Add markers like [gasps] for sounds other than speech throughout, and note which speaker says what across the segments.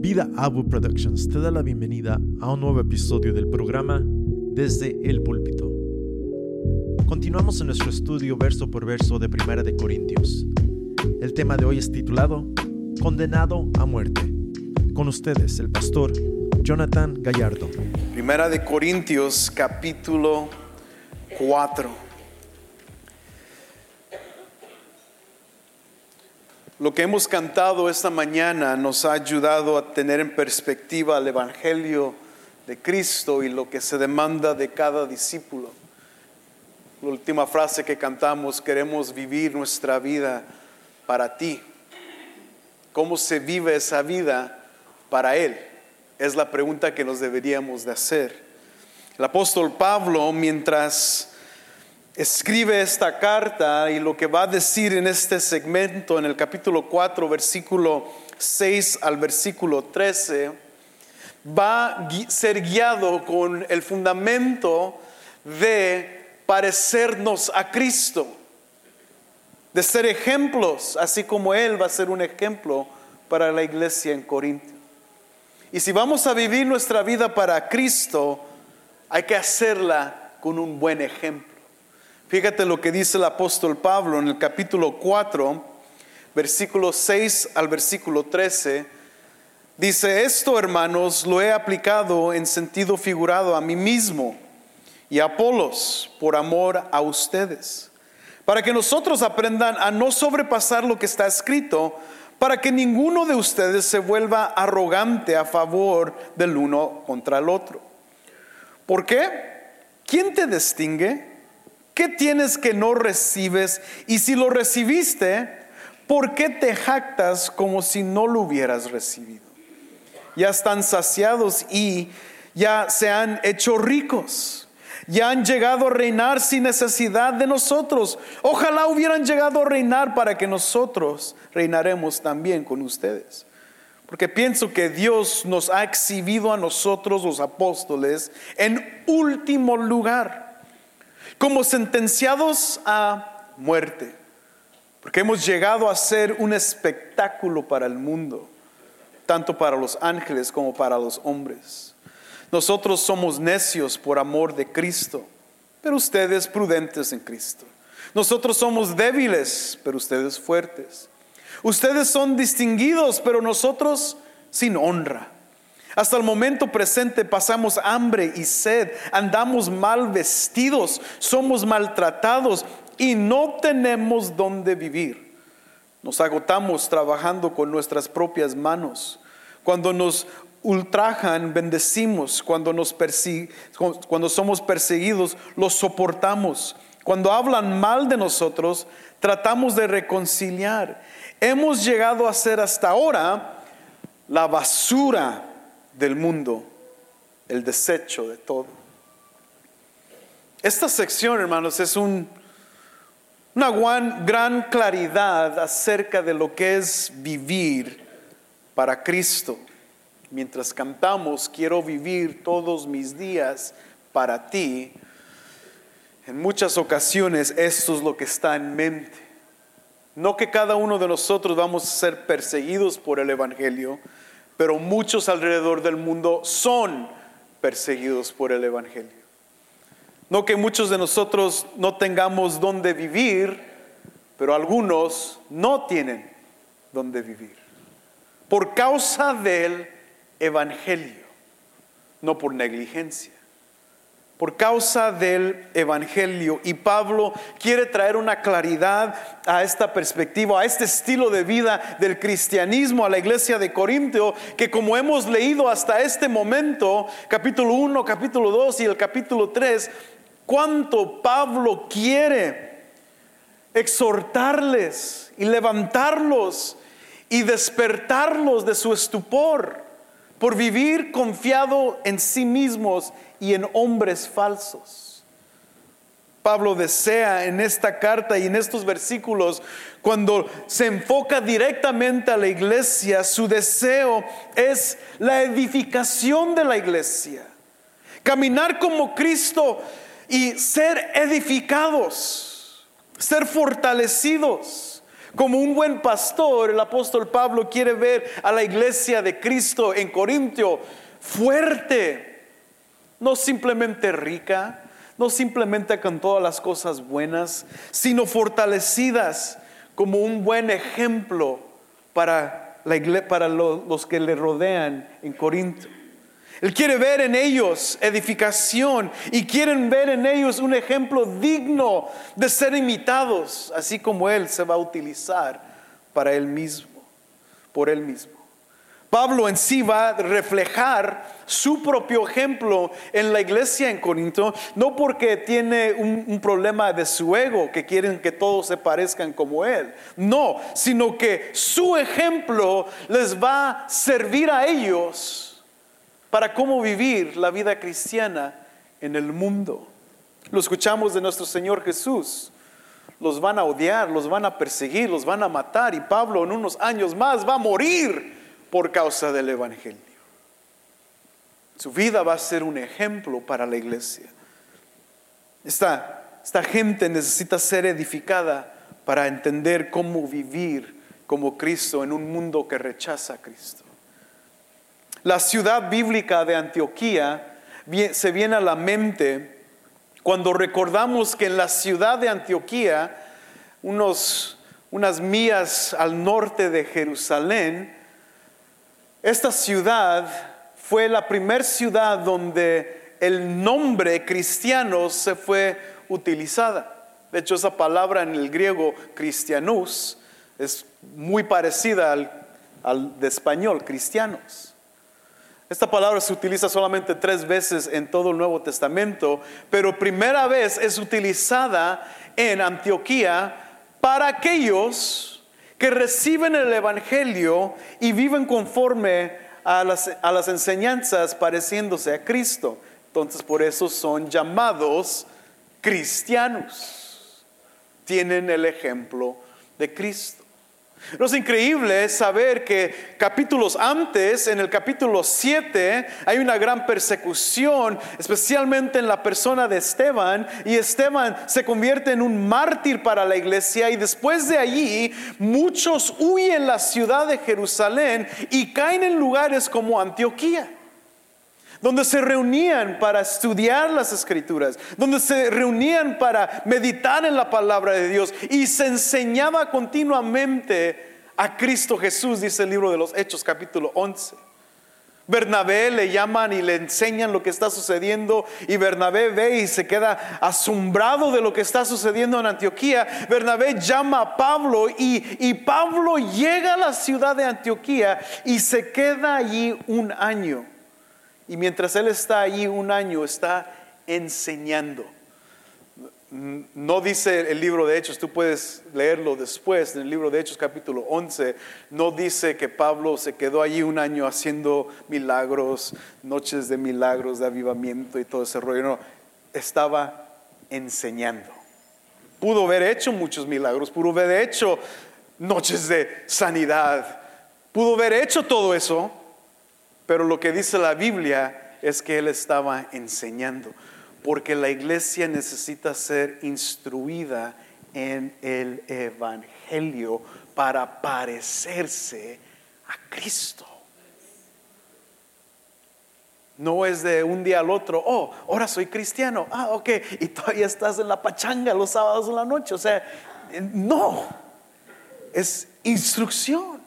Speaker 1: Vida Abu Productions te da la bienvenida a un nuevo episodio del programa Desde el Púlpito. Continuamos en nuestro estudio verso por verso de Primera de Corintios. El tema de hoy es titulado Condenado a muerte. Con ustedes, el pastor Jonathan Gallardo.
Speaker 2: Primera de Corintios capítulo 4. Lo que hemos cantado esta mañana nos ha ayudado a tener en perspectiva el Evangelio de Cristo y lo que se demanda de cada discípulo. La última frase que cantamos, queremos vivir nuestra vida para ti. ¿Cómo se vive esa vida para Él? Es la pregunta que nos deberíamos de hacer. El apóstol Pablo, mientras escribe esta carta y lo que va a decir en este segmento, en el capítulo 4, versículo 6 al versículo 13, va a ser guiado con el fundamento de parecernos a Cristo, de ser ejemplos, así como Él va a ser un ejemplo para la iglesia en Corinto. Y si vamos a vivir nuestra vida para Cristo, hay que hacerla con un buen ejemplo. Fíjate lo que dice el apóstol Pablo en el capítulo 4, versículo 6 al versículo 13. Dice, esto hermanos lo he aplicado en sentido figurado a mí mismo y a Apolos por amor a ustedes, para que nosotros aprendan a no sobrepasar lo que está escrito, para que ninguno de ustedes se vuelva arrogante a favor del uno contra el otro. ¿Por qué? ¿Quién te distingue? ¿Qué tienes que no recibes? Y si lo recibiste, ¿por qué te jactas como si no lo hubieras recibido? Ya están saciados y ya se han hecho ricos. Ya han llegado a reinar sin necesidad de nosotros. Ojalá hubieran llegado a reinar para que nosotros reinaremos también con ustedes. Porque pienso que Dios nos ha exhibido a nosotros los apóstoles en último lugar como sentenciados a muerte, porque hemos llegado a ser un espectáculo para el mundo, tanto para los ángeles como para los hombres. Nosotros somos necios por amor de Cristo, pero ustedes prudentes en Cristo. Nosotros somos débiles, pero ustedes fuertes. Ustedes son distinguidos, pero nosotros sin honra. Hasta el momento presente pasamos hambre y sed, andamos mal vestidos, somos maltratados y no tenemos dónde vivir. Nos agotamos trabajando con nuestras propias manos. Cuando nos ultrajan, bendecimos. Cuando, nos cuando somos perseguidos, los soportamos. Cuando hablan mal de nosotros, tratamos de reconciliar. Hemos llegado a ser hasta ahora la basura del mundo, el desecho de todo. Esta sección, hermanos, es un, una gran claridad acerca de lo que es vivir para Cristo. Mientras cantamos, quiero vivir todos mis días para ti. En muchas ocasiones esto es lo que está en mente. No que cada uno de nosotros vamos a ser perseguidos por el Evangelio, pero muchos alrededor del mundo son perseguidos por el Evangelio. No que muchos de nosotros no tengamos donde vivir, pero algunos no tienen donde vivir. Por causa del Evangelio, no por negligencia por causa del Evangelio. Y Pablo quiere traer una claridad a esta perspectiva, a este estilo de vida del cristianismo, a la iglesia de Corintio, que como hemos leído hasta este momento, capítulo 1, capítulo 2 y el capítulo 3, cuánto Pablo quiere exhortarles y levantarlos y despertarlos de su estupor por vivir confiado en sí mismos y en hombres falsos. Pablo desea en esta carta y en estos versículos, cuando se enfoca directamente a la iglesia, su deseo es la edificación de la iglesia. Caminar como Cristo y ser edificados, ser fortalecidos Como un buen pastor, el apóstol Pablo quiere ver a la iglesia de Cristo en Corintio fuerte, no simplemente rica, no simplemente con todas las cosas buenas, sino fortalecidas como un buen ejemplo para, la para los que le rodean en Corinto. Él quiere ver en ellos edificación y quieren ver en ellos un ejemplo digno de ser imitados, así como Él se va a utilizar para Él mismo, por Él mismo. Pablo en sí va a reflejar su propio ejemplo en la iglesia en Corinto, no porque tiene un, un, problema de su ego, que quieren que todos se parezcan como él, no, sino que su ejemplo les va a servir a ellos para cómo vivir la vida cristiana en el mundo. Lo escuchamos de nuestro Señor Jesús. Los van a odiar, los van a perseguir, los van a matar y Pablo en unos años más va a morir por causa del Evangelio. Su vida va a ser un ejemplo para la iglesia. Esta, esta gente necesita ser edificada para entender cómo vivir como Cristo en un mundo que rechaza a Cristo. La ciudad bíblica de Antioquía se viene a la mente cuando recordamos que en la ciudad de Antioquía, unos, unas millas al norte de Jerusalén, esta ciudad fue la primera ciudad donde el nombre cristiano se fue utilizada. De hecho, esa palabra en el griego cristianus es muy parecida al, al de español, cristianos. Esta palabra se utiliza solamente tres veces en todo el Nuevo Testamento, pero primera vez es utilizada en Antioquía para aquellos que reciben el Evangelio y viven conforme a las, enseñanzas pareciéndose a Cristo. Entonces por eso son llamados cristianos. Tienen el ejemplo de Cristo. Lo es increíble saber que capítulos antes, en el capítulo 7, hay una gran persecución, especialmente en la persona de Esteban, y Esteban se convierte en un mártir para la iglesia, y después de allí muchos huyen la ciudad de Jerusalén y caen en lugares como Antioquía donde se reunían para estudiar las escrituras, donde se reunían para meditar en la palabra de Dios y se enseñaba continuamente a Cristo Jesús, dice el libro de los Hechos capítulo 11. Bernabé le llaman y le enseñan lo que está sucediendo y Bernabé ve y se queda asombrado de lo que está sucediendo en Antioquía. Bernabé llama a Pablo y, y Pablo llega a la ciudad de Antioquía y se queda allí un año. Y mientras él está allí un año, está enseñando. No dice el libro de Hechos, tú puedes leerlo después, en el libro de Hechos capítulo 11, no dice que Pablo se quedó allí un año haciendo milagros, noches de milagros, de avivamiento y todo ese rollo, no, estaba enseñando. Pudo haber hecho muchos milagros, pudo haber hecho noches de sanidad, pudo haber hecho todo eso, pero lo que dice la Biblia es que él estaba enseñando, porque la iglesia necesita ser instruida en el Evangelio para parecerse a Cristo. No es de un día al otro, oh, ahora soy cristiano, ah, ok, y todavía estás en la pachanga los sábados en la noche. O sea, no, es instrucción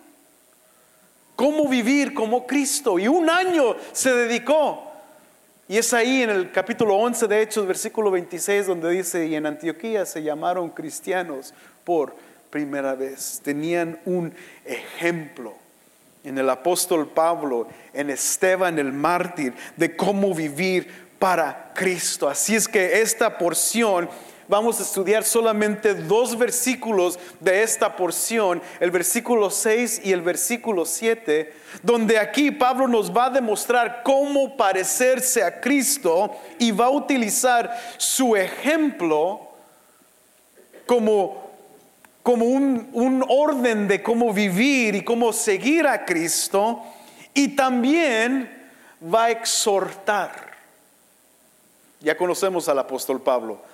Speaker 2: cómo vivir como Cristo. Y un año se dedicó. Y es ahí en el capítulo 11 de Hechos, versículo 26, donde dice, y en Antioquía se llamaron cristianos por primera vez. Tenían un ejemplo en el apóstol Pablo, en Esteban el mártir, de cómo vivir para Cristo. Así es que esta porción vamos a estudiar solamente dos versículos de esta porción, el versículo 6 y el versículo 7, donde aquí Pablo nos va a demostrar cómo parecerse a Cristo y va a utilizar su ejemplo como, como un, un orden de cómo vivir y cómo seguir a Cristo y también va a exhortar. Ya conocemos al apóstol Pablo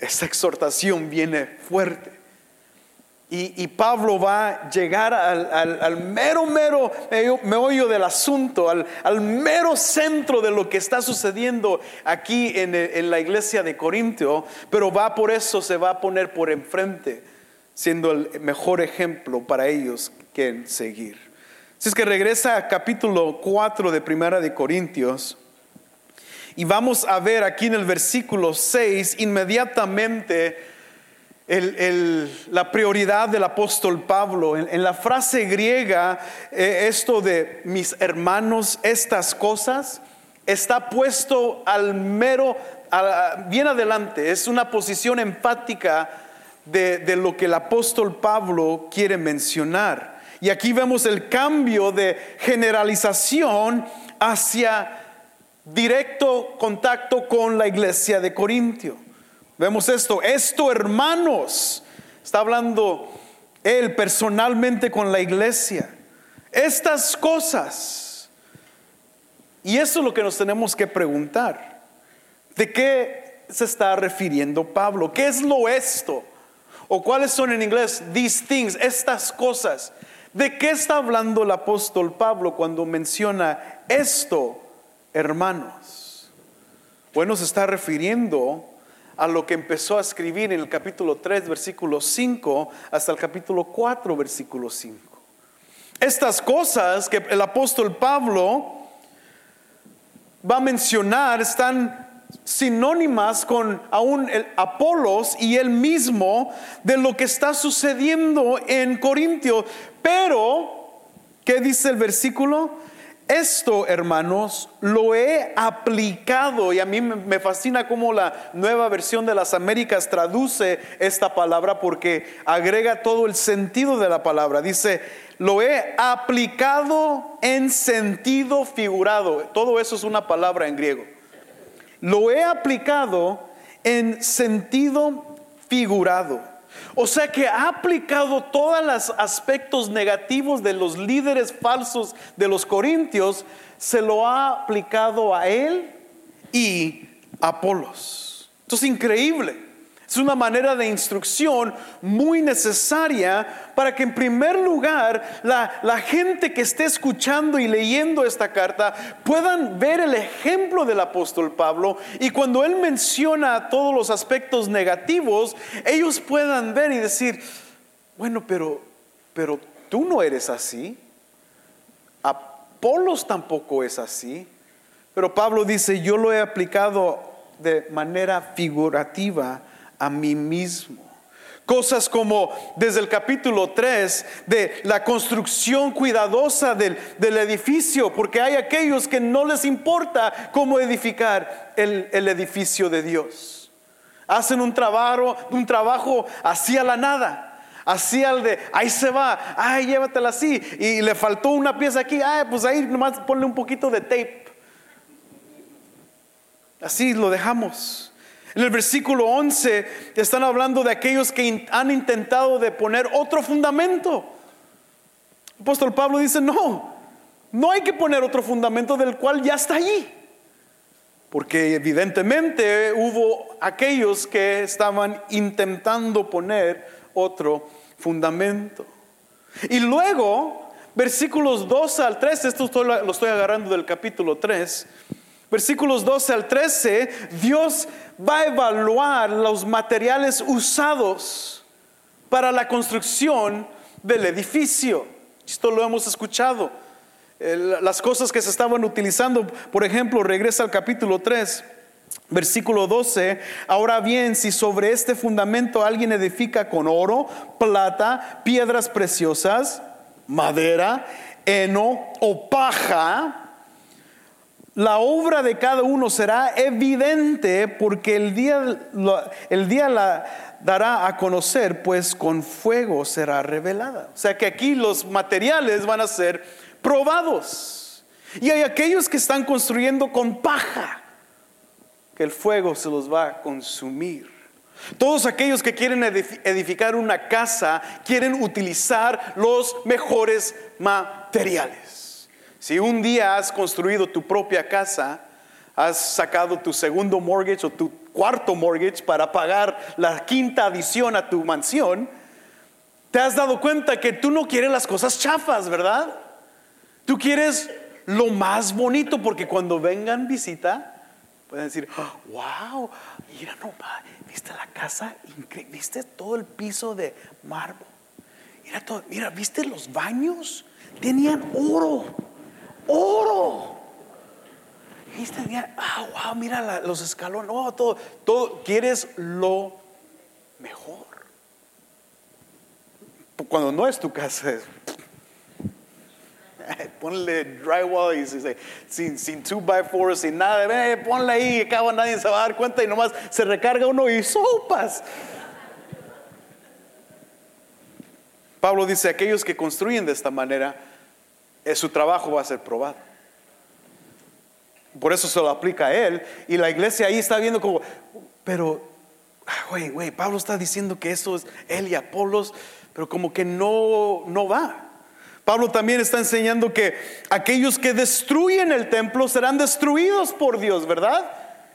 Speaker 2: esta exhortación viene fuerte. Y, Pablo va a llegar al, mero, mero meollo del asunto, al, mero centro de lo que está sucediendo aquí en, en, la iglesia de Corintio, pero va por eso, se va a poner por enfrente, siendo el mejor ejemplo para ellos que seguir. Si es que regresa a capítulo 4 de Primera de Corintios, y vamos a ver aquí en el versículo 6 inmediatamente la prioridad del apóstol Pablo. En, la frase griega, eh, esto de mis hermanos, estas cosas, está puesto al mero, bien adelante. Es una posición empática de, de lo que el apóstol Pablo quiere mencionar. Y aquí vemos el cambio de generalización hacia directo contacto con la iglesia de Corintio. Vemos esto, esto hermanos, está hablando él personalmente con la iglesia. Estas cosas. Y eso es lo que nos tenemos que preguntar. ¿De qué se está refiriendo Pablo? ¿Qué es lo esto? ¿O cuáles son en inglés these things, estas cosas? ¿De qué está hablando el apóstol Pablo cuando menciona esto, hermanos? Bueno, se está refiriendo a lo que empezó a escribir en el capítulo 3, versículo 5, hasta el capítulo 4, versículo 5. Estas cosas que el apóstol Pablo va a mencionar están sinónimas con aún el Apolos y él mismo de lo que está sucediendo en Corintio. Pero, ¿qué dice el versículo? Esto, hermanos, lo he aplicado y a mí me fascina cómo la nueva versión de las Américas traduce esta palabra porque agrega todo el sentido de la palabra. Dice, lo he aplicado en sentido figurado. Todo eso es una palabra en griego. Lo he aplicado en sentido figurado. O sea que ha aplicado todos los aspectos negativos de los líderes falsos de los corintios, se lo ha aplicado a él y a Apolos. Esto es increíble. Es una manera de instrucción muy necesaria para que en primer lugar la, gente que esté escuchando y leyendo esta carta puedan ver el ejemplo del apóstol Pablo y cuando él menciona todos los aspectos negativos, ellos puedan ver y decir, bueno, pero, pero tú no eres así. Apolos tampoco es así. Pero Pablo dice, yo lo he aplicado de manera figurativa a mí mismo. Cosas como desde el capítulo 3 de la construcción cuidadosa del, edificio, porque hay aquellos que no les importa cómo edificar el, edificio de Dios. Hacen un trabajo, un trabajo así a la nada. Así al de, ahí se va, ay, llévatela así. Y le faltó una pieza aquí, ay, pues ahí nomás ponle un poquito de tape. Así lo dejamos. En el versículo 11 están hablando de aquellos que han intentado de poner otro fundamento. El apóstol Pablo dice, no, no hay que poner otro fundamento del cual ya está allí. Porque evidentemente hubo aquellos que estaban intentando poner otro fundamento. Y luego, versículos 2 al 3, esto lo estoy agarrando del capítulo 3, versículos 12 al 13, Dios va a evaluar los materiales usados para la construcción del edificio. Esto lo hemos escuchado. Las cosas que se estaban utilizando, por ejemplo, regresa al capítulo 3. Versículo 12, ahora bien, si sobre este fundamento alguien edifica con oro, plata, piedras preciosas, madera, heno o paja, la obra de cada uno será evidente porque el día, el día la dará a conocer, pues con fuego será revelada. O sea que aquí los materiales van a ser probados. Y hay aquellos que están construyendo con paja, que el fuego se los va a consumir. Todos aquellos que quieren edificar una casa quieren utilizar los mejores materiales. Si un día has construido tu propia casa, has sacado tu segundo mortgage o tu cuarto mortgage para pagar la quinta adición a tu mansión, Te has dado cuenta que tú no quieres las cosas chafas, ¿verdad? Tú quieres lo más bonito porque cuando vengan visita, pueden decir, wow, mira nomás, ¿viste la casa? ¿Viste todo el piso de mármol? Mira, mira, ¿viste los baños? Tenían oro, oro. ¿Viste? Ah, wow, mira los escalones, oh, todo, todo, quieres lo mejor. Cuando no es tu casa, es, [laughs] ponle drywall y sin, sin 2x4, sin nada, ponle ahí, acaba nadie se va a dar cuenta y nomás se recarga uno y sopas. Pablo dice, aquellos que construyen de esta manera, eh, su trabajo va a ser probado. Por eso se lo aplica a él. Y la iglesia ahí está viendo como, pero, güey, güey, Pablo está diciendo que eso es él y Apolos, pero como que no, no va. Pablo también está enseñando que aquellos que destruyen el templo serán destruidos por Dios, ¿verdad?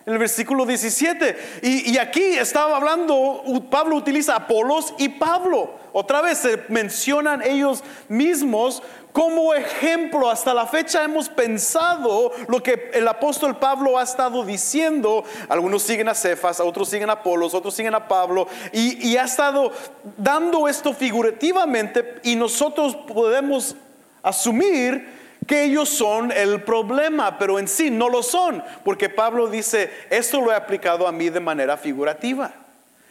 Speaker 2: En el versículo 17. Y, aquí estaba hablando, Pablo utiliza Apolos y Pablo. Otra vez se mencionan ellos mismos como ejemplo. Hasta la fecha hemos pensado lo que el apóstol Pablo ha estado diciendo. Algunos siguen a Cefas, otros siguen a Apolos, otros siguen a Pablo. Y, y ha estado dando esto figurativamente y nosotros podemos asumir que ellos son el problema, pero en sí no lo son, porque Pablo dice, esto lo he aplicado a mí de manera figurativa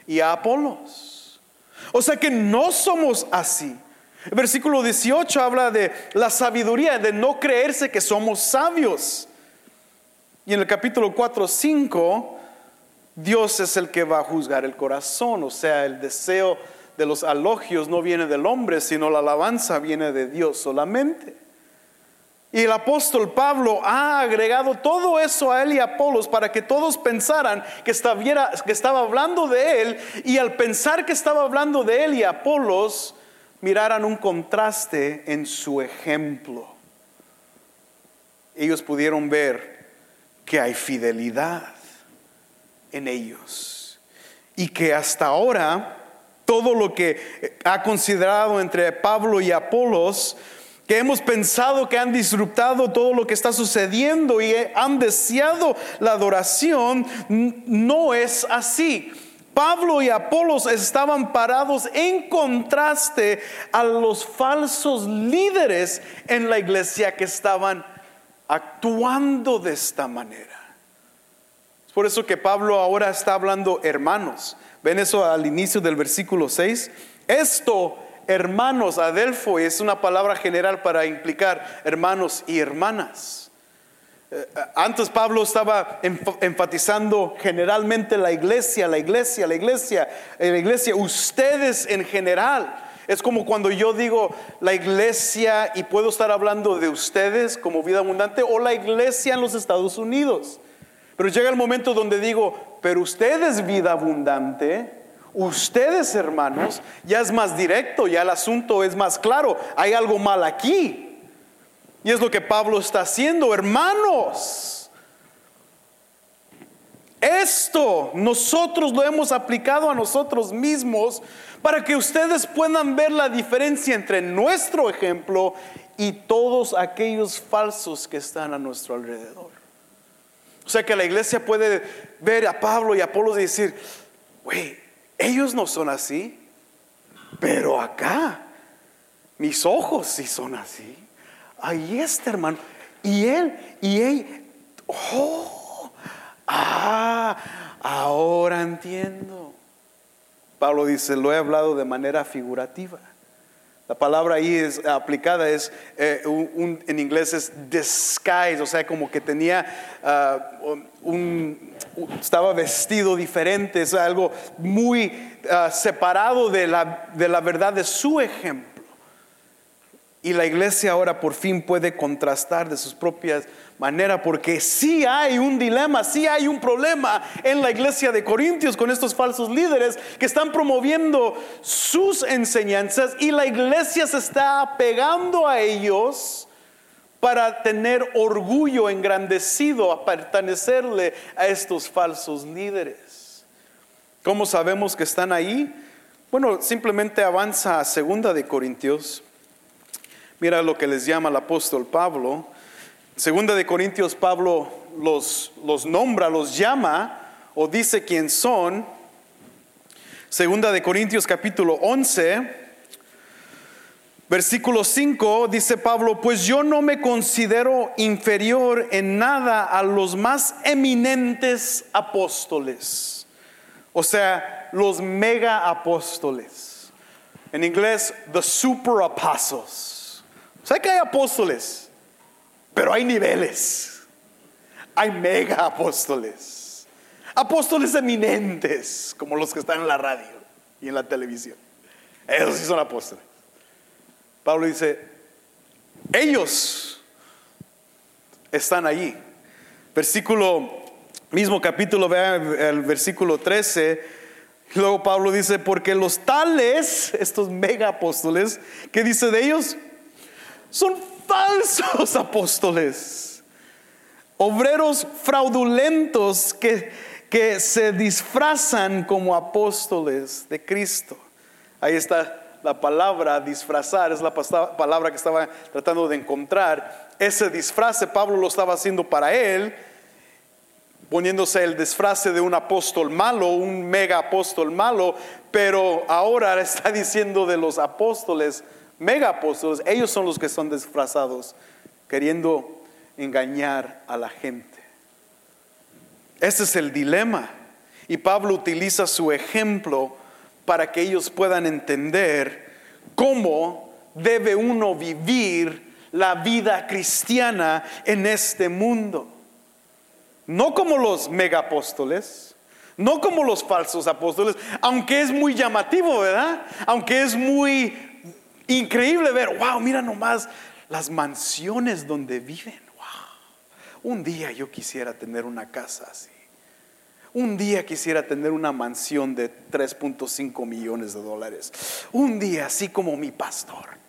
Speaker 2: y a Apolos. O sea que no somos así. El versículo 18 habla de la sabiduría, de no creerse que somos sabios. Y en el capítulo 4, 5, Dios es el que va a juzgar el corazón. O sea, el deseo de los alogios no viene del hombre, sino la alabanza viene de Dios solamente. Y el apóstol Pablo ha agregado todo eso a él y a Apolos para que todos pensaran que que estaba hablando de él y al pensar que estaba hablando de él y Apolos, miraran un contraste en su ejemplo. Ellos pudieron ver que hay fidelidad en ellos y que hasta ahora todo lo que ha considerado entre Pablo y Apolos que hemos pensado que han disruptado todo lo que está sucediendo y han deseado la adoración, no es así. Pablo y Apolos estaban parados en contraste a los falsos líderes en la iglesia que estaban actuando de esta manera. Es por eso que Pablo ahora está hablando hermanos. ¿Ven eso al inicio del versículo 6? Esto hermanos, adelfo es una palabra general para implicar hermanos y hermanas. Eh, antes Pablo estaba enfatizando generalmente la iglesia, la iglesia, la iglesia, eh, la iglesia, ustedes en general. Es como cuando yo digo la iglesia y puedo estar hablando de ustedes como vida abundante o la iglesia en los Estados Unidos. Pero llega el momento donde digo, pero ustedes vida abundante Ustedes, hermanos, ya es más directo, ya el asunto es más claro. Hay algo mal aquí. Y es lo que Pablo está haciendo, hermanos. Esto nosotros lo hemos aplicado a nosotros mismos para que ustedes puedan ver la diferencia entre nuestro ejemplo y todos aquellos falsos que están a nuestro alrededor. O sea que la iglesia puede ver a Pablo y a Apolo y decir, güey, ellos no son así, pero acá mis ojos sí son así. Ahí está, hermano. Y él, y él, oh, ah, ahora entiendo. Pablo dice, lo he hablado de manera figurativa. La palabra ahí es aplicada es eh, en inglés es disguise, o sea, como que tenía ah, un, estaba vestido diferente, es algo muy ah, separado de la, de la verdad de su ejemplo. Y la iglesia ahora por fin puede contrastar de sus propias maneras, porque sí hay un dilema, sí hay un problema en la iglesia de Corintios con estos falsos líderes que están promoviendo sus enseñanzas y la iglesia se está apegando a ellos para tener orgullo engrandecido a pertenecerle a estos falsos líderes. ¿Cómo sabemos que están ahí? Bueno, simplemente avanza a segunda de Corintios. Mira lo que les llama el apóstol Pablo. Segunda de Corintios, Pablo los, los nombra, los llama o dice quién son. Segunda de Corintios capítulo 11, versículo 5 dice Pablo, pues yo no me considero inferior en nada a los más eminentes apóstoles. O sea, los mega apóstoles. En inglés, the super apostles. O que hay apóstoles, pero hay niveles. Hay mega apóstoles. Apóstoles eminentes, como los que están en la radio y en la televisión. Esos sí son apóstoles. Pablo dice, ellos están allí. Versículo, mismo capítulo, vean el versículo 13. Luego Pablo dice, porque los tales, estos mega apóstoles, ¿qué dice de ellos? Son falsos [laughs] apóstoles, obreros fraudulentos que, que se disfrazan como apóstoles de Cristo. Ahí está la palabra disfrazar, es la palabra que estaba tratando de encontrar. Ese disfraz Pablo lo estaba haciendo para él, poniéndose el disfraz de un apóstol malo, un mega apóstol malo, pero ahora [laughs] está diciendo de los apóstoles, mega apóstoles, ellos son los que son disfrazados, queriendo engañar a la gente. Ese es el dilema. Y Pablo utiliza su ejemplo para que ellos puedan entender cómo debe uno vivir la vida cristiana en este mundo. No como los megapóstoles, no como los falsos apóstoles, aunque es muy llamativo, ¿verdad? Aunque es muy increíble ver, wow, mira nomás las mansiones donde viven, wow. Un día yo quisiera tener una casa así. Un día quisiera tener una mansión de 3.5 millones de dólares. Un día, así como mi pastor.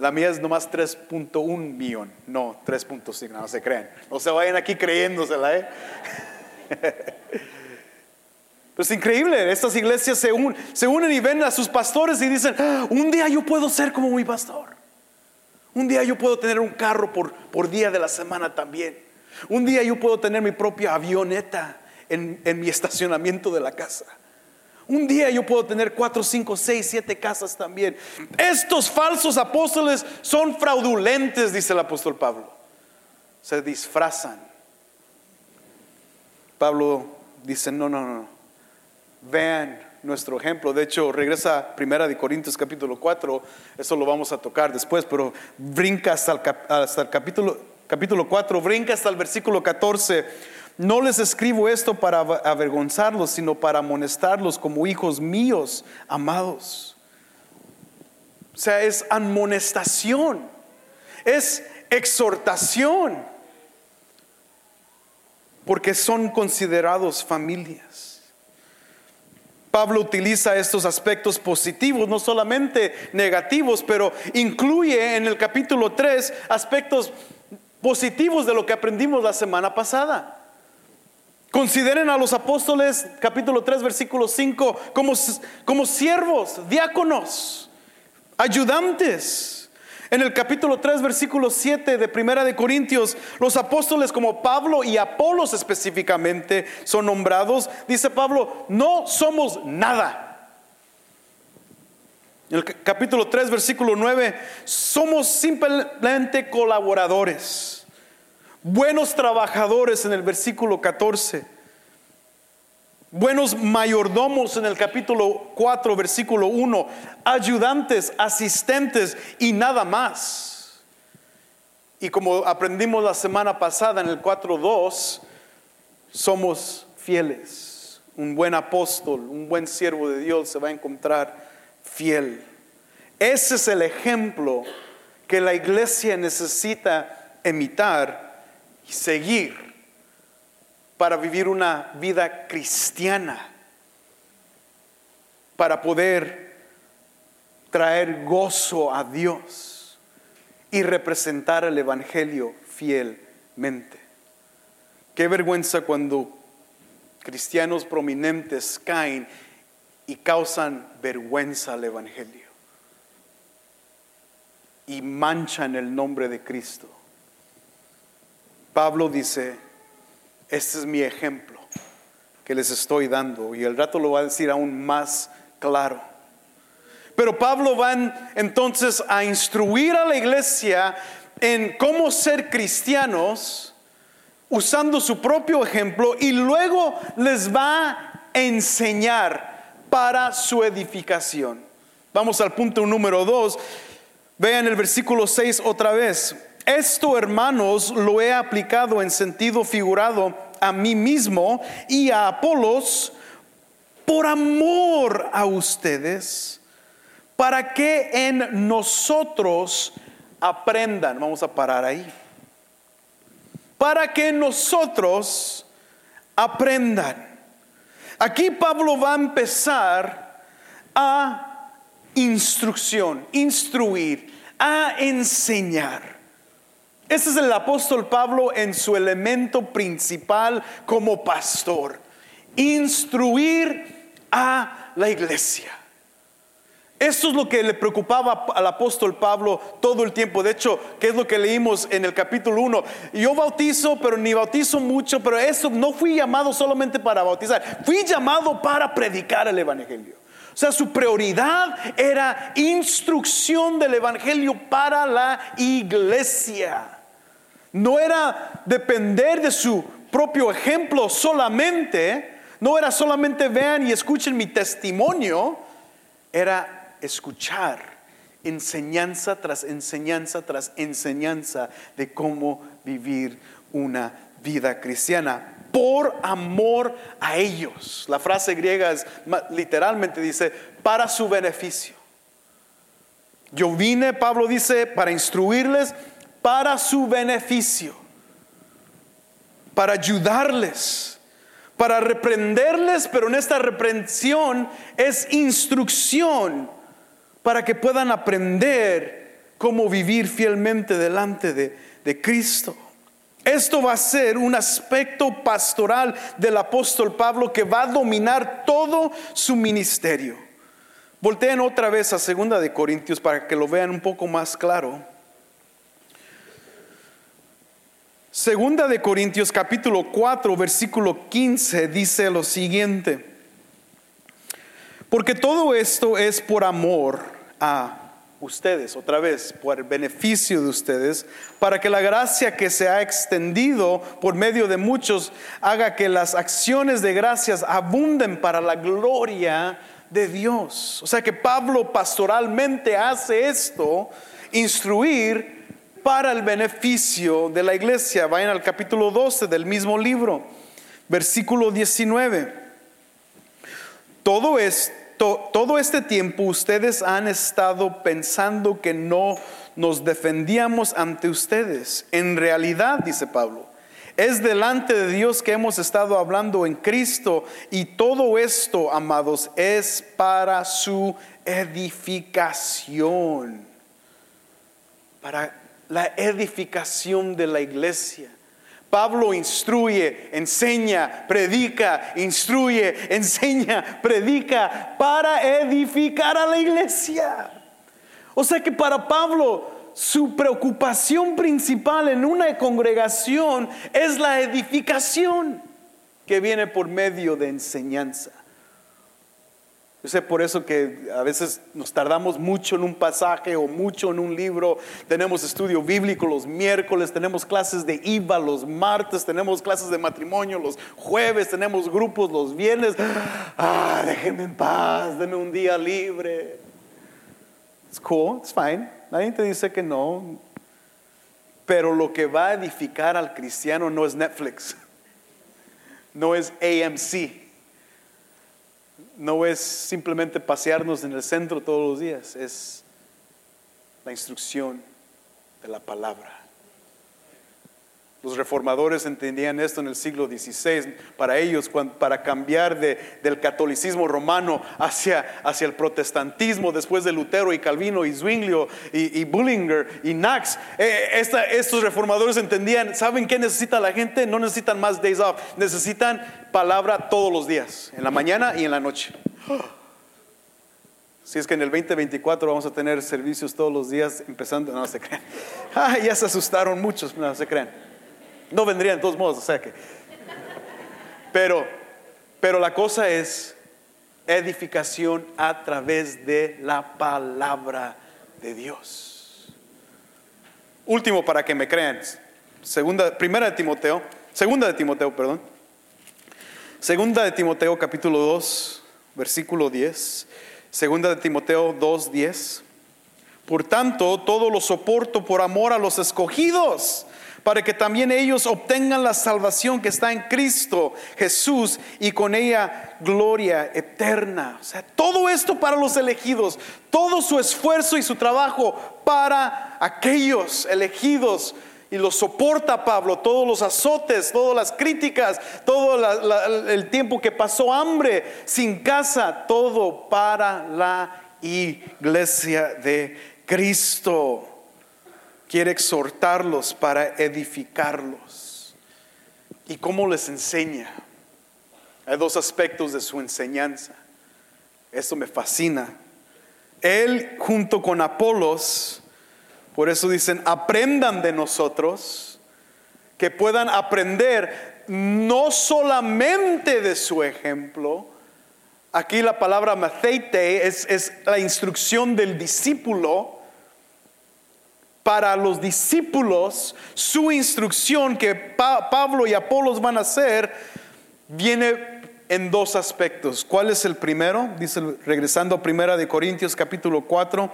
Speaker 2: La mía es nomás 3.1 millón, no 3.5, no se creen. No se vayan aquí creyéndosela, ¿eh? [laughs] es increíble, estas iglesias se, se unen y ven a sus pastores y dicen, ah, un día yo puedo ser como mi pastor. Un día yo puedo tener un carro por, día de la semana también. Un día yo puedo tener mi propia avioneta en, mi estacionamiento de la casa. Un día yo puedo tener cuatro, cinco, seis, siete casas también. Estos falsos apóstoles son fraudulentes, dice el apóstol Pablo. Se disfrazan. Pablo dice, no, no, no. Vean nuestro ejemplo. De hecho, regresa Primera de Corintios capítulo 4. Eso lo vamos a tocar después, pero brinca hasta hasta el capítulo capítulo 4, brinca hasta el versículo 14. No les escribo esto para avergonzarlos, sino para amonestarlos como hijos míos amados. O sea, es amonestación, es exhortación, porque son considerados familias. Pablo utiliza estos aspectos positivos, no solamente negativos, pero incluye en el capítulo 3 aspectos positivos de lo que aprendimos la semana pasada. Consideren a los apóstoles, capítulo 3, versículo 5, como, como siervos, diáconos, ayudantes. En el capítulo 3, versículo 7 de Primera de Corintios, los apóstoles como Pablo y Apolos específicamente son nombrados. Dice Pablo, no somos nada. En el capítulo 3, versículo 9, somos simplemente colaboradores buenos trabajadores en el versículo 14, buenos mayordomos en el capítulo 4, versículo 1, ayudantes, asistentes y nada más. Y como aprendimos la semana pasada en el 4.2, somos fieles. Un buen apóstol, un buen siervo de Dios se va a encontrar fiel. Ese es el ejemplo que la iglesia necesita imitar y seguir para vivir una vida cristiana, para poder traer gozo a Dios y representar el Evangelio fielmente. Qué vergüenza cuando cristianos prominentes caen y causan vergüenza al Evangelio y manchan el nombre de Cristo. Pablo dice, este es mi ejemplo que les estoy dando y el rato lo va a decir aún más claro. Pero Pablo va entonces a instruir a la iglesia en cómo ser cristianos usando su propio ejemplo y luego les va a enseñar para su edificación. Vamos al punto número dos. Vean el versículo 6 otra vez. Esto, hermanos, lo he aplicado en sentido figurado a mí mismo y a Apolos por amor a ustedes, para que en nosotros aprendan. Vamos a parar ahí. Para que nosotros aprendan. Aquí Pablo va a empezar a instrucción, instruir, a enseñar. Ese es el apóstol Pablo en su elemento principal como pastor. Instruir a la iglesia. Esto es lo que le preocupaba al apóstol Pablo todo el tiempo. De hecho, que es lo que leímos en el capítulo 1. Yo bautizo, pero ni bautizo mucho, pero eso no fui llamado solamente para bautizar. Fui llamado para predicar el Evangelio. O sea, su prioridad era instrucción del Evangelio para la iglesia. No era depender de su propio ejemplo solamente, no era solamente vean y escuchen mi testimonio, era escuchar enseñanza tras enseñanza tras enseñanza de cómo vivir una vida cristiana por amor a ellos. La frase griega es, literalmente dice, para su beneficio. Yo vine, Pablo dice, para instruirles para su beneficio, para ayudarles, para reprenderles, pero en esta reprensión es instrucción para que puedan aprender cómo vivir fielmente delante de, de Cristo. Esto va a ser un aspecto pastoral del apóstol Pablo que va a dominar todo su ministerio. Volteen otra vez a Segunda de Corintios para que lo vean un poco más claro. Segunda de Corintios capítulo 4 versículo 15 dice lo siguiente. Porque todo esto es por amor a ustedes, otra vez, por el beneficio de ustedes, para que la gracia que se ha extendido por medio de muchos haga que las acciones de gracias abunden para la gloria de Dios. O sea que Pablo pastoralmente hace esto, instruir para el beneficio de la iglesia. Vayan al capítulo 12 del mismo libro, versículo 19. Todo todo este tiempo ustedes han estado pensando que no nos defendíamos ante ustedes. En realidad, dice Pablo, es delante de Dios que hemos estado hablando en Cristo y todo esto, amados, es para su edificación, para la edificación de la iglesia. Pablo instruye, enseña, predica, instruye, [laughs] enseña, predica para edificar a la iglesia. O sea que para Pablo su preocupación principal en una congregación es la edificación que viene por medio de enseñanza. Yo sé por eso que a veces nos tardamos mucho en un pasaje o mucho en un libro. Tenemos estudio bíblico los miércoles, tenemos clases de IVA los martes, tenemos clases de matrimonio los jueves, tenemos grupos los viernes. Ah, déjenme en paz, denme un día libre. It's cool, it's fine. Nadie te dice que no. Pero lo que va a edificar al cristiano no es Netflix, no es AMC no es simplemente pasearnos en el centro todos los días, es la instrucción de la palabra. Los reformadores entendían esto en el siglo XVI. Para ellos, para cambiar del catolicismo romano hacia, el protestantismo, después de Lutero y Calvino y Zwinglio y, Bullinger y Knox, eh, estos reformadores entendían, ¿saben qué necesita la gente? No necesitan más days off, necesitan palabra todos los días, en la mañana y en la noche. [gasps] Si es que en el 2024 vamos a tener servicios todos los días, empezando, no se crean. [laughs] Ya se asustaron muchos, no se crean. No vendrían de todos modos, o sea que. Pero, pero la cosa es edificación a través de la palabra de Dios. Último para que me crean. Segunda, primera de Timoteo, segunda de Timoteo, perdón. Segunda de Timoteo capítulo 2, versículo 10. Segunda de Timoteo 2, 10. Por tanto, todo lo soporto por amor a los escogidos, para que también ellos obtengan la salvación que está en Cristo Jesús y con ella gloria eterna. O sea, todo esto para los elegidos, todo su esfuerzo y su trabajo para aquellos elegidos y lo soporta Pablo, todos los azotes, todas las críticas, todo el tiempo que pasó hambre, sin casa, todo para la iglesia de Cristo. Quiere exhortarlos para edificarlos. ¿Y cómo les enseña? Hay dos aspectos de su enseñanza. Eso me fascina. Él junto con Apolos, por eso dicen, aprendan de nosotros, que puedan aprender no solamente de su ejemplo, aquí la palabra maceite es, es la instrucción del discípulo, para los discípulos, su instrucción que Pablo y Apolos van a hacer, viene en dos aspectos. ¿Cuál es el primero? Dice, regresando a Primera de Corintios capítulo 4,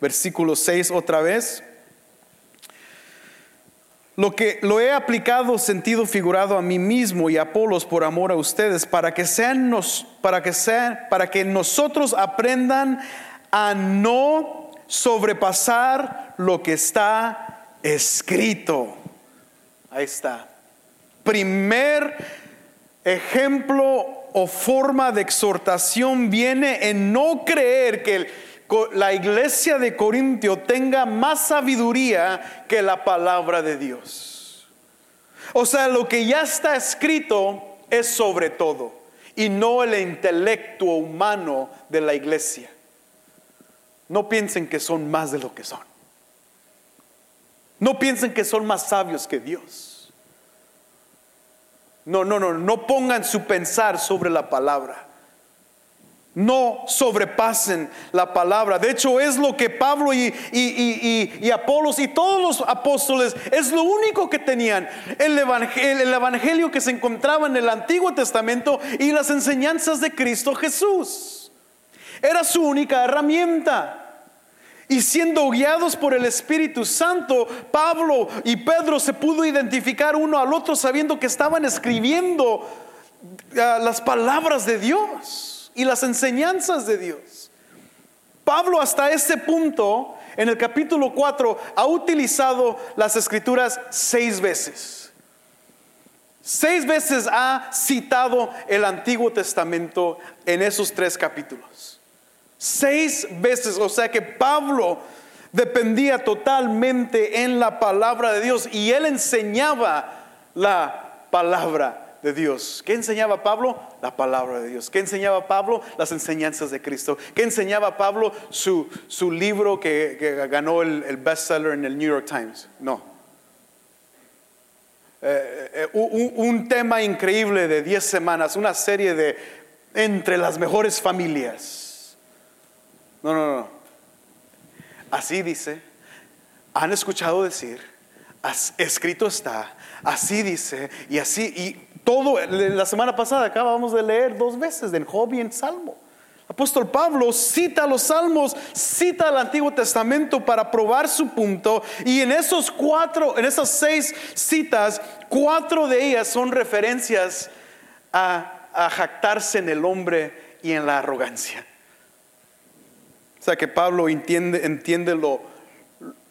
Speaker 2: versículo 6 otra vez. Lo que lo he aplicado sentido figurado a mí mismo y a Apolos por amor a ustedes para que sean nos, para que para que nosotros aprendan a no sobrepasar lo que está escrito. Ahí está. Primer ejemplo o forma de exhortación viene en no creer que la iglesia de Corintio tenga más sabiduría que la palabra de Dios. O sea, lo que ya está escrito es sobre todo y no el intelecto humano de la iglesia. No piensen que son más de lo que son. No piensen que son más sabios que Dios. No, no, no, no pongan su pensar sobre la palabra no sobrepasen la palabra. De hecho, es lo que Pablo y, y, Apolos y todos los apóstoles, es lo único que tenían. El evangelio, el evangelio que se encontraba en el Antiguo Testamento y las enseñanzas de Cristo Jesús. Era su única herramienta. Y siendo guiados por el Espíritu Santo, Pablo y Pedro se pudo identificar uno al otro sabiendo que estaban escribiendo ah, las palabras de Dios y las enseñanzas de Dios. Pablo hasta ese punto, en el capítulo 4, ha utilizado las escrituras seis veces. Seis veces ha citado el Antiguo Testamento en esos tres capítulos. Seis veces, o sea que Pablo dependía totalmente en la palabra de Dios y él enseñaba la palabra de Dios. ¿Qué enseñaba Pablo? La palabra de Dios. ¿Qué enseñaba Pablo? Las enseñanzas de Cristo. ¿Qué enseñaba Pablo? Su, su libro que, ganó el, bestseller en el New York Times. No. Eh, eh, un, un, tema increíble de 10 semanas, una serie de entre las mejores familias. No, no, no. Así dice, han escuchado decir, escrito está, así dice, y así, y todo, la semana pasada acabamos de leer dos veces del Job y en Salmo. Apóstol Pablo cita los salmos, cita el Antiguo Testamento para probar su punto y en esos cuatro, en esas seis citas, cuatro de ellas son referencias a jactarse en el hombre y en la arrogancia. O sea que Pablo entiende, entiende lo,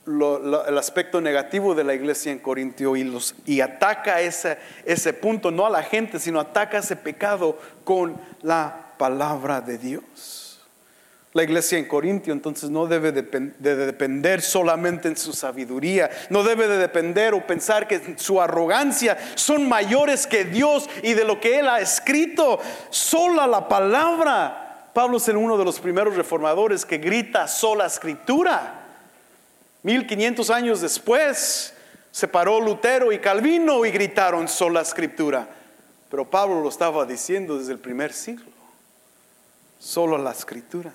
Speaker 2: el aspecto negativo de la iglesia en Corintio y, los, y ataca ese, ese punto, no a la gente, sino ataca ese pecado con la palabra de Dios. La iglesia en Corintio entonces no debe de, depender solamente en su sabiduría, no debe de depender o pensar que su arrogancia son mayores que Dios y de lo que Él ha escrito. Sola la palabra Pablo es uno de los primeros reformadores que grita sola escritura. 1500 años después se paró Lutero y Calvino y gritaron sola escritura. Pero Pablo lo estaba diciendo desde el primer siglo. Solo la escritura.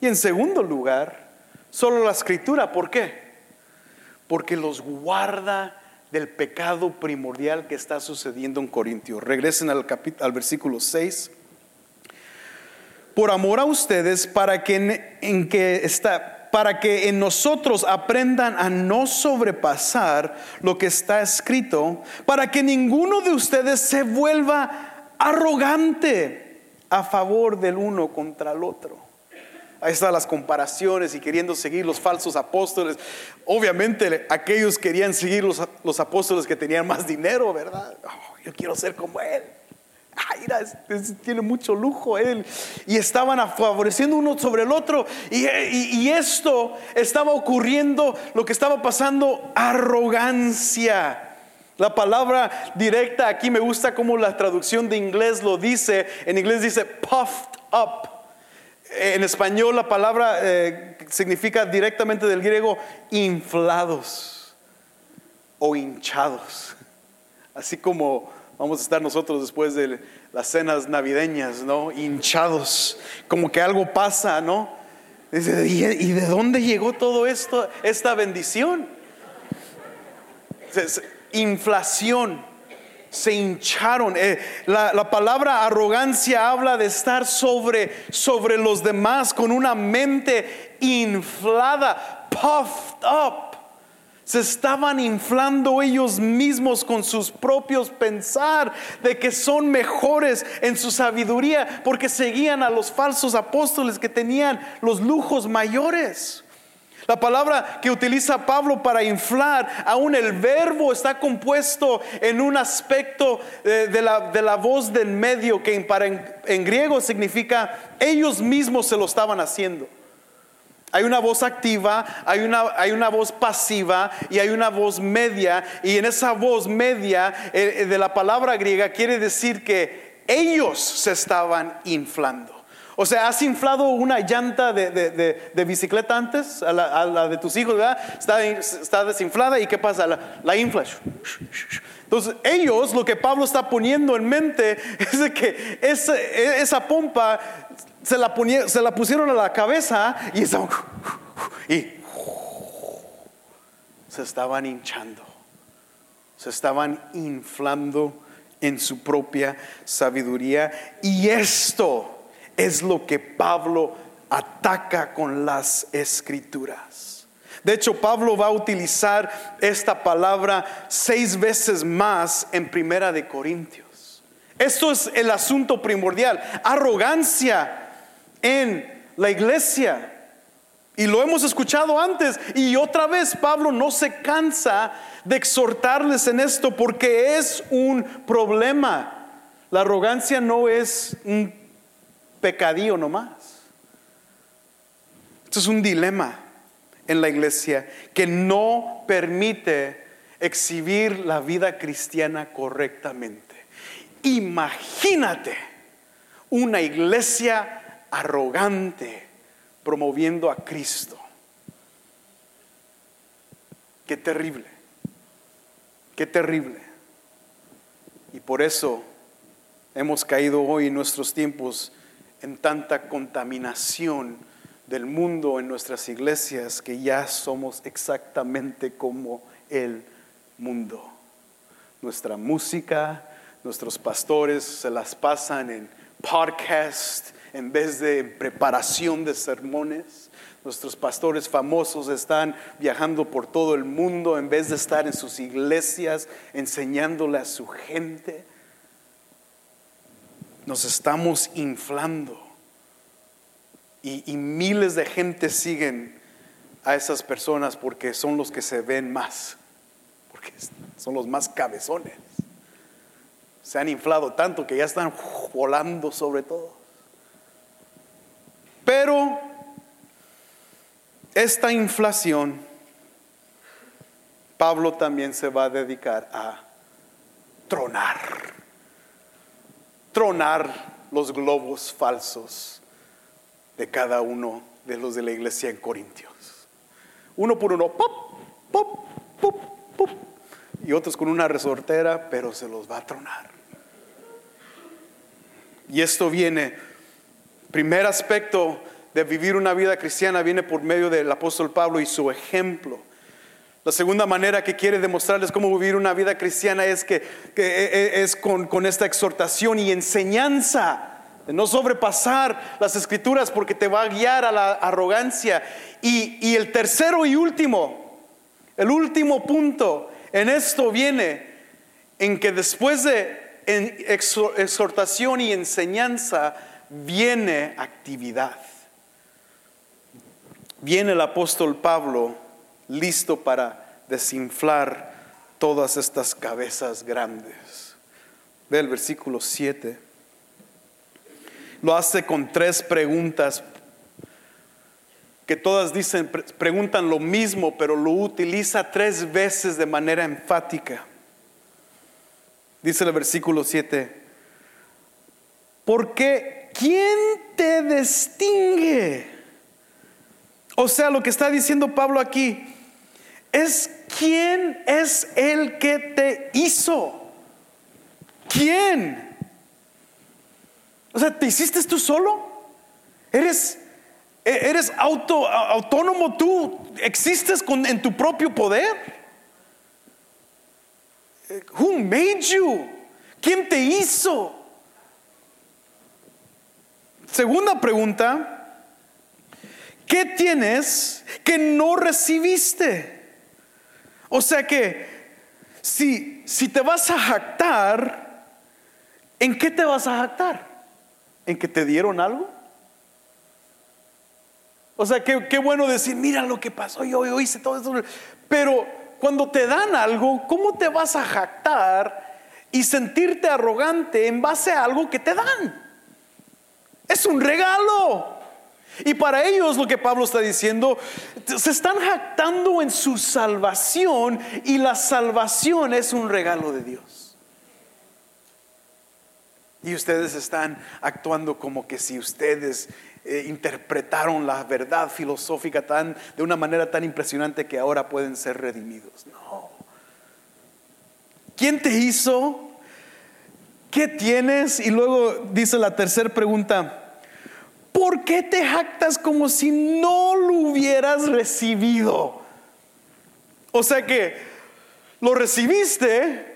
Speaker 2: Y en segundo lugar, solo la escritura. ¿Por qué? Porque los guarda del pecado primordial que está sucediendo en Corintios. Regresen al, al versículo 6 por amor a ustedes, para que en, que está, para que en nosotros aprendan a no sobrepasar lo que está escrito, para que ninguno de ustedes se vuelva arrogante a favor del uno contra el otro. Ahí están las comparaciones y queriendo seguir los falsos apóstoles. Obviamente aquellos querían seguir los, los apóstoles que tenían más dinero, ¿verdad? Oh, yo quiero ser como él. Ay, tiene mucho lujo él. Y estaban favoreciendo uno sobre el otro. Y, esto estaba ocurriendo, lo que estaba pasando, arrogancia. La palabra directa aquí me gusta como la traducción de inglés lo dice. En inglés dice puffed up. En español la palabra eh, significa directamente del griego inflados o hinchados. Así como Vamos a estar nosotros después de las cenas navideñas, ¿no? Hinchados, como que algo pasa, ¿no? ¿Y de dónde llegó todo esto, esta bendición? Inflación, se hincharon. Eh, la, la, palabra arrogancia habla de estar sobre, sobre los demás con una mente inflada, puffed up se estaban inflando ellos mismos con sus propios pensar de que son mejores en su sabiduría porque seguían a los falsos apóstoles que tenían los lujos mayores. La palabra que utiliza Pablo para inflar, aún el verbo está compuesto en un aspecto eh, de, la, de la, voz del medio que en griego significa ellos mismos se lo estaban haciendo. Hay una voz activa, hay una, hay una, voz pasiva y hay una voz media. Y en esa voz media eh, eh, de la palabra griega quiere decir que ellos se estaban inflando. O sea, has inflado una llanta de, bicicleta antes, a la, de tus hijos, ¿verdad? Está, desinflada y ¿qué pasa? La, la inflas. Entonces, ellos, lo que Pablo está poniendo en mente [laughs] es de que esa, esa pompa se la, pusieron a la cabeza y, y se estaban hinchando, se estaban inflando en su propia sabiduría. Y esto es lo que Pablo ataca con las escrituras. De hecho, Pablo va a utilizar esta palabra seis veces más en Primera de Corintios. Esto es el asunto primordial. Arrogancia en la iglesia. Y lo hemos escuchado antes. Y otra vez Pablo no se cansa de exhortarles en esto porque es un problema. La arrogancia no es un pecadillo nomás. Esto es un dilema en la iglesia que no permite exhibir la vida cristiana correctamente. Imagínate una iglesia arrogante promoviendo a Cristo. Qué terrible, qué terrible. Y por eso hemos caído hoy en nuestros tiempos en tanta contaminación del mundo en nuestras iglesias que ya somos exactamente como el mundo. Nuestra música, nuestros pastores se las pasan en podcast, en vez de preparación de sermones. Nuestros pastores famosos están viajando por todo el mundo en vez de estar en sus iglesias enseñándole a su gente. Nos estamos inflando y, miles de gente siguen a esas personas porque son los que se ven más, porque son los más cabezones. Se han inflado tanto que ya están volando sobre todo. Pero esta inflación, Pablo también se va a dedicar a tronar. Tronar los globos falsos de cada uno de los de la iglesia en Corintios. Uno por uno, pop, pop, pop, pop. Y otros con una resortera, pero se los va a tronar. Y esto viene, primer aspecto de vivir una vida cristiana viene por medio del apóstol Pablo y su ejemplo. La segunda manera que quiere demostrarles cómo vivir una vida cristiana es que, e, e, es con, esta exhortación y enseñanza. De no sobrepasar las escrituras porque te va a guiar a la arrogancia. Y el tercero y último, el último punto en esto viene en que después de exhortación y enseñanza viene actividad. Viene el apóstol Pablo listo para desinflar todas estas cabezas grandes. Ve el versículo 7. Lo hace con tres preguntas que todas dicen, preguntan lo mismo, pero lo utiliza tres veces de manera enfática. Dice el versículo 7, porque ¿quién te distingue? O sea, lo que está diciendo Pablo aquí, es quién es el que te hizo. ¿Quién? O sea, ¿te hiciste tú solo? ¿Eres, e-, eres auto, autónomo tú? ¿Existes en tu propio poder? Who made you? ¿Quién te hizo? Segunda pregunta, ¿qué tienes que no recibiste? O sea que si, si te vas a jactar, ¿en qué te vas a jactar? ¿En que te dieron algo? O sea, qué, qué bueno decir, mira lo que pasó, yo, yo hice todo esto. Pero cuando te dan algo, ¿cómo te vas a jactar y sentirte arrogante en base a algo que te dan? Es un regalo. Y para ellos lo que Pablo está diciendo, se están jactando en su salvación y la salvación es un regalo de Dios. Y ustedes están actuando como que si ustedes eh, interpretaron la verdad filosófica tan, de una manera tan impresionante que ahora pueden ser redimidos. No. ¿Quién te hizo? ¿Qué tienes? Y luego dice la tercera pregunta, ¿por qué te jactas como si no lo hubieras recibido? O sea que lo recibiste,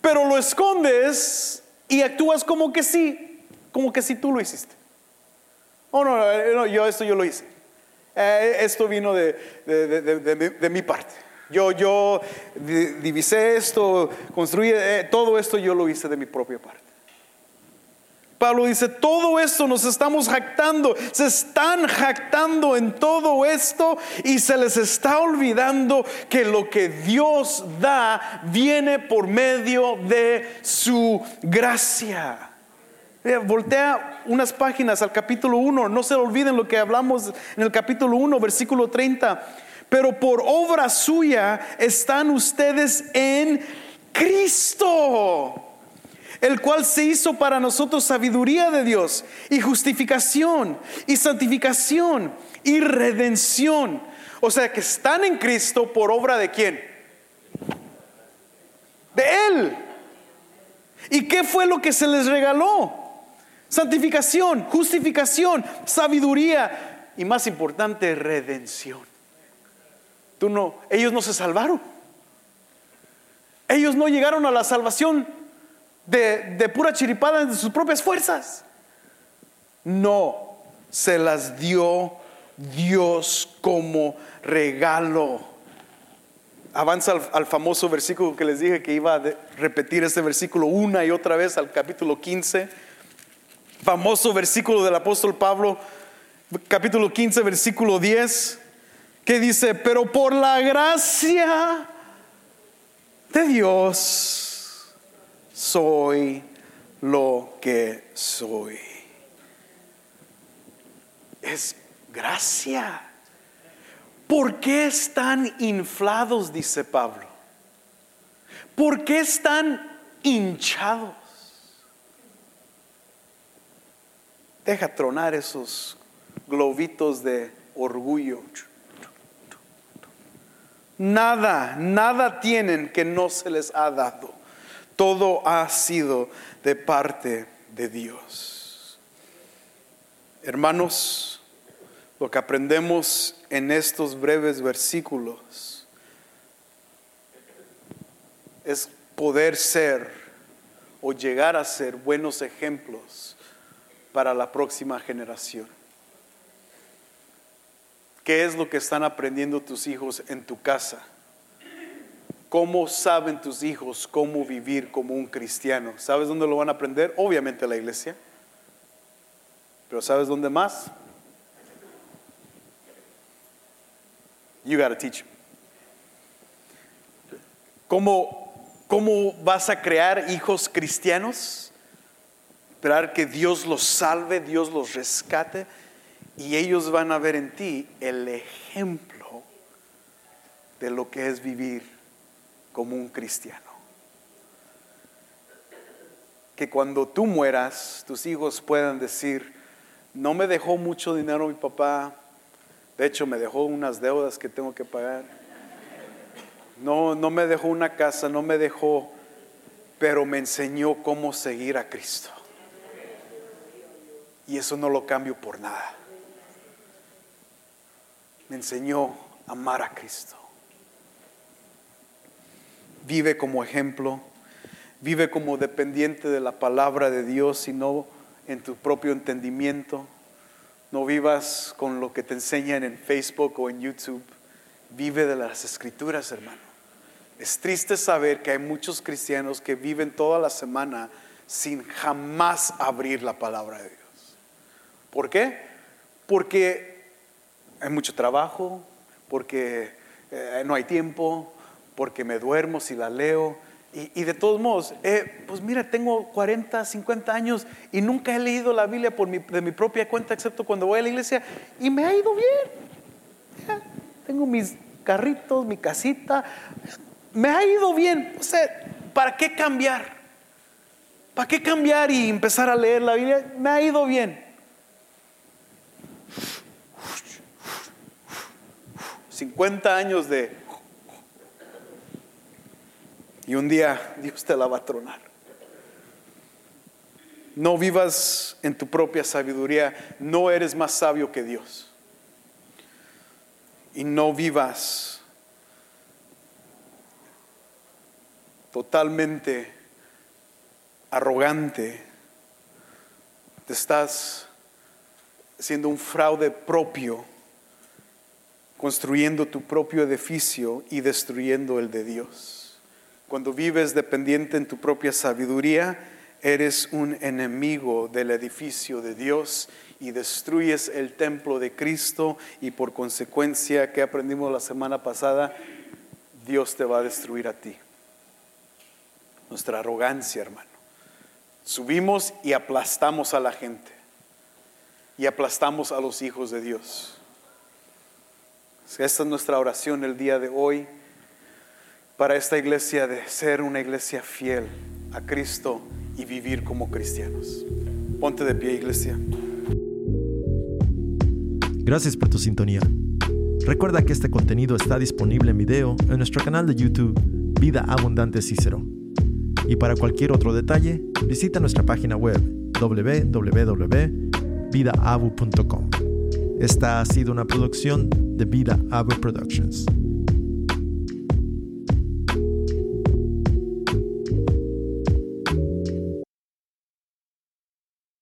Speaker 2: pero lo escondes y actúas como que sí, como que si tú lo hiciste. Oh, no, no, yo esto yo lo hice. Eh, esto vino de, de, mi parte. Yo, yo divisé esto, construí eh, todo esto, yo lo hice de mi propia parte. Pablo dice, todo esto nos estamos jactando, se están jactando en todo esto y se les está olvidando que lo que Dios da viene por medio de su gracia. Voltea unas páginas al capítulo 1, no se olviden lo que hablamos en el capítulo 1, versículo 30. Pero por obra suya están ustedes en Cristo el cual se hizo para nosotros sabiduría de Dios y justificación y santificación y redención. O sea que están en Cristo por obra de quién? De Él. ¿Y qué fue lo que se les regaló? Santificación, justificación, sabiduría y más importante, redención. Tú ellos no se salvaron. Ellos no llegaron a la salvación de, pura chiripada de sus propias fuerzas. No, se las dio Dios como regalo. Avanza al, famoso versículo que les dije que iba a repetir este versículo una y otra vez al capítulo 15. Famoso versículo del apóstol Pablo, capítulo 15, versículo 10, que dice, pero por la gracia de Dios soy lo que soy. Es gracia. ¿Por qué están inflados? Dice Pablo. ¿Por qué están hinchados? Deja tronar esos globitos de orgullo. Nada, nada tienen que no se les ha dado. Todo ha sido de parte de Dios. Hermanos, lo que aprendemos en estos breves versículos es poder ser o llegar a ser buenos ejemplos para la próxima generación. ¿Qué es lo que están aprendiendo tus hijos en tu casa? ¿Cómo saben tus hijos cómo vivir como un cristiano? ¿Sabes dónde lo van a aprender? Obviamente la iglesia. Pero ¿sabes dónde más? You gotta teach. ¿Cómo, ¿Cómo vas a crear hijos cristianos? Esperar que Dios los salve, Dios los rescate y ellos van a ver en ti el ejemplo de lo que es vivir como un cristiano. Que cuando tú mueras, tus hijos puedan decir, no me dejó mucho dinero mi papá, de hecho me dejó unas deudas que tengo que pagar. No, no me dejó una casa, no me dejó, pero me enseñó cómo seguir a Cristo. Y eso no lo cambio por nada enseñó a amar a Cristo. Vive como ejemplo, vive como dependiente de la palabra de Dios y no en tu propio entendimiento. No vivas con lo que te enseñan en Facebook o en YouTube. Vive de las escrituras, hermano. Es triste saber que hay muchos cristianos que viven toda la semana sin jamás abrir la palabra de Dios. ¿Por qué? Porque hay mucho trabajo, porque eh, no hay tiempo, porque me duermo si la leo. Y, de todos modos, eh, pues mira, tengo 40, 50 años y nunca he leído la Biblia por mi, de mi propia cuenta, excepto cuando voy a la iglesia, y me ha ido bien. tengo mis carritos, mi casita, me ha ido bien. O sea, ¿para qué cambiar? ¿Para qué cambiar y empezar a leer la Biblia? Me ha ido bien. 50 años de... Y un día Dios te la va a tronar. No vivas en tu propia sabiduría, no eres más sabio que Dios. Y no vivas totalmente arrogante. Te estás siendo un fraude propio construyendo tu propio edificio y destruyendo el de Dios. Cuando vives dependiente en tu propia sabiduría, eres un enemigo del edificio de Dios y destruyes el templo de Cristo y por consecuencia que aprendimos la semana pasada, Dios te va a destruir a ti. Nuestra arrogancia, hermano. Subimos y aplastamos a la gente y aplastamos a los hijos de Dios. Esta es nuestra oración el día de hoy para esta iglesia de ser una iglesia fiel a Cristo y vivir como cristianos. Ponte de pie, iglesia.
Speaker 1: Gracias por tu sintonía. Recuerda que este contenido está disponible en video en nuestro canal de YouTube Vida Abundante Cícero. Y para cualquier otro detalle, visita nuestra página web www.vidaabu.com. Esta ha sido una producción de Vida Ave Productions.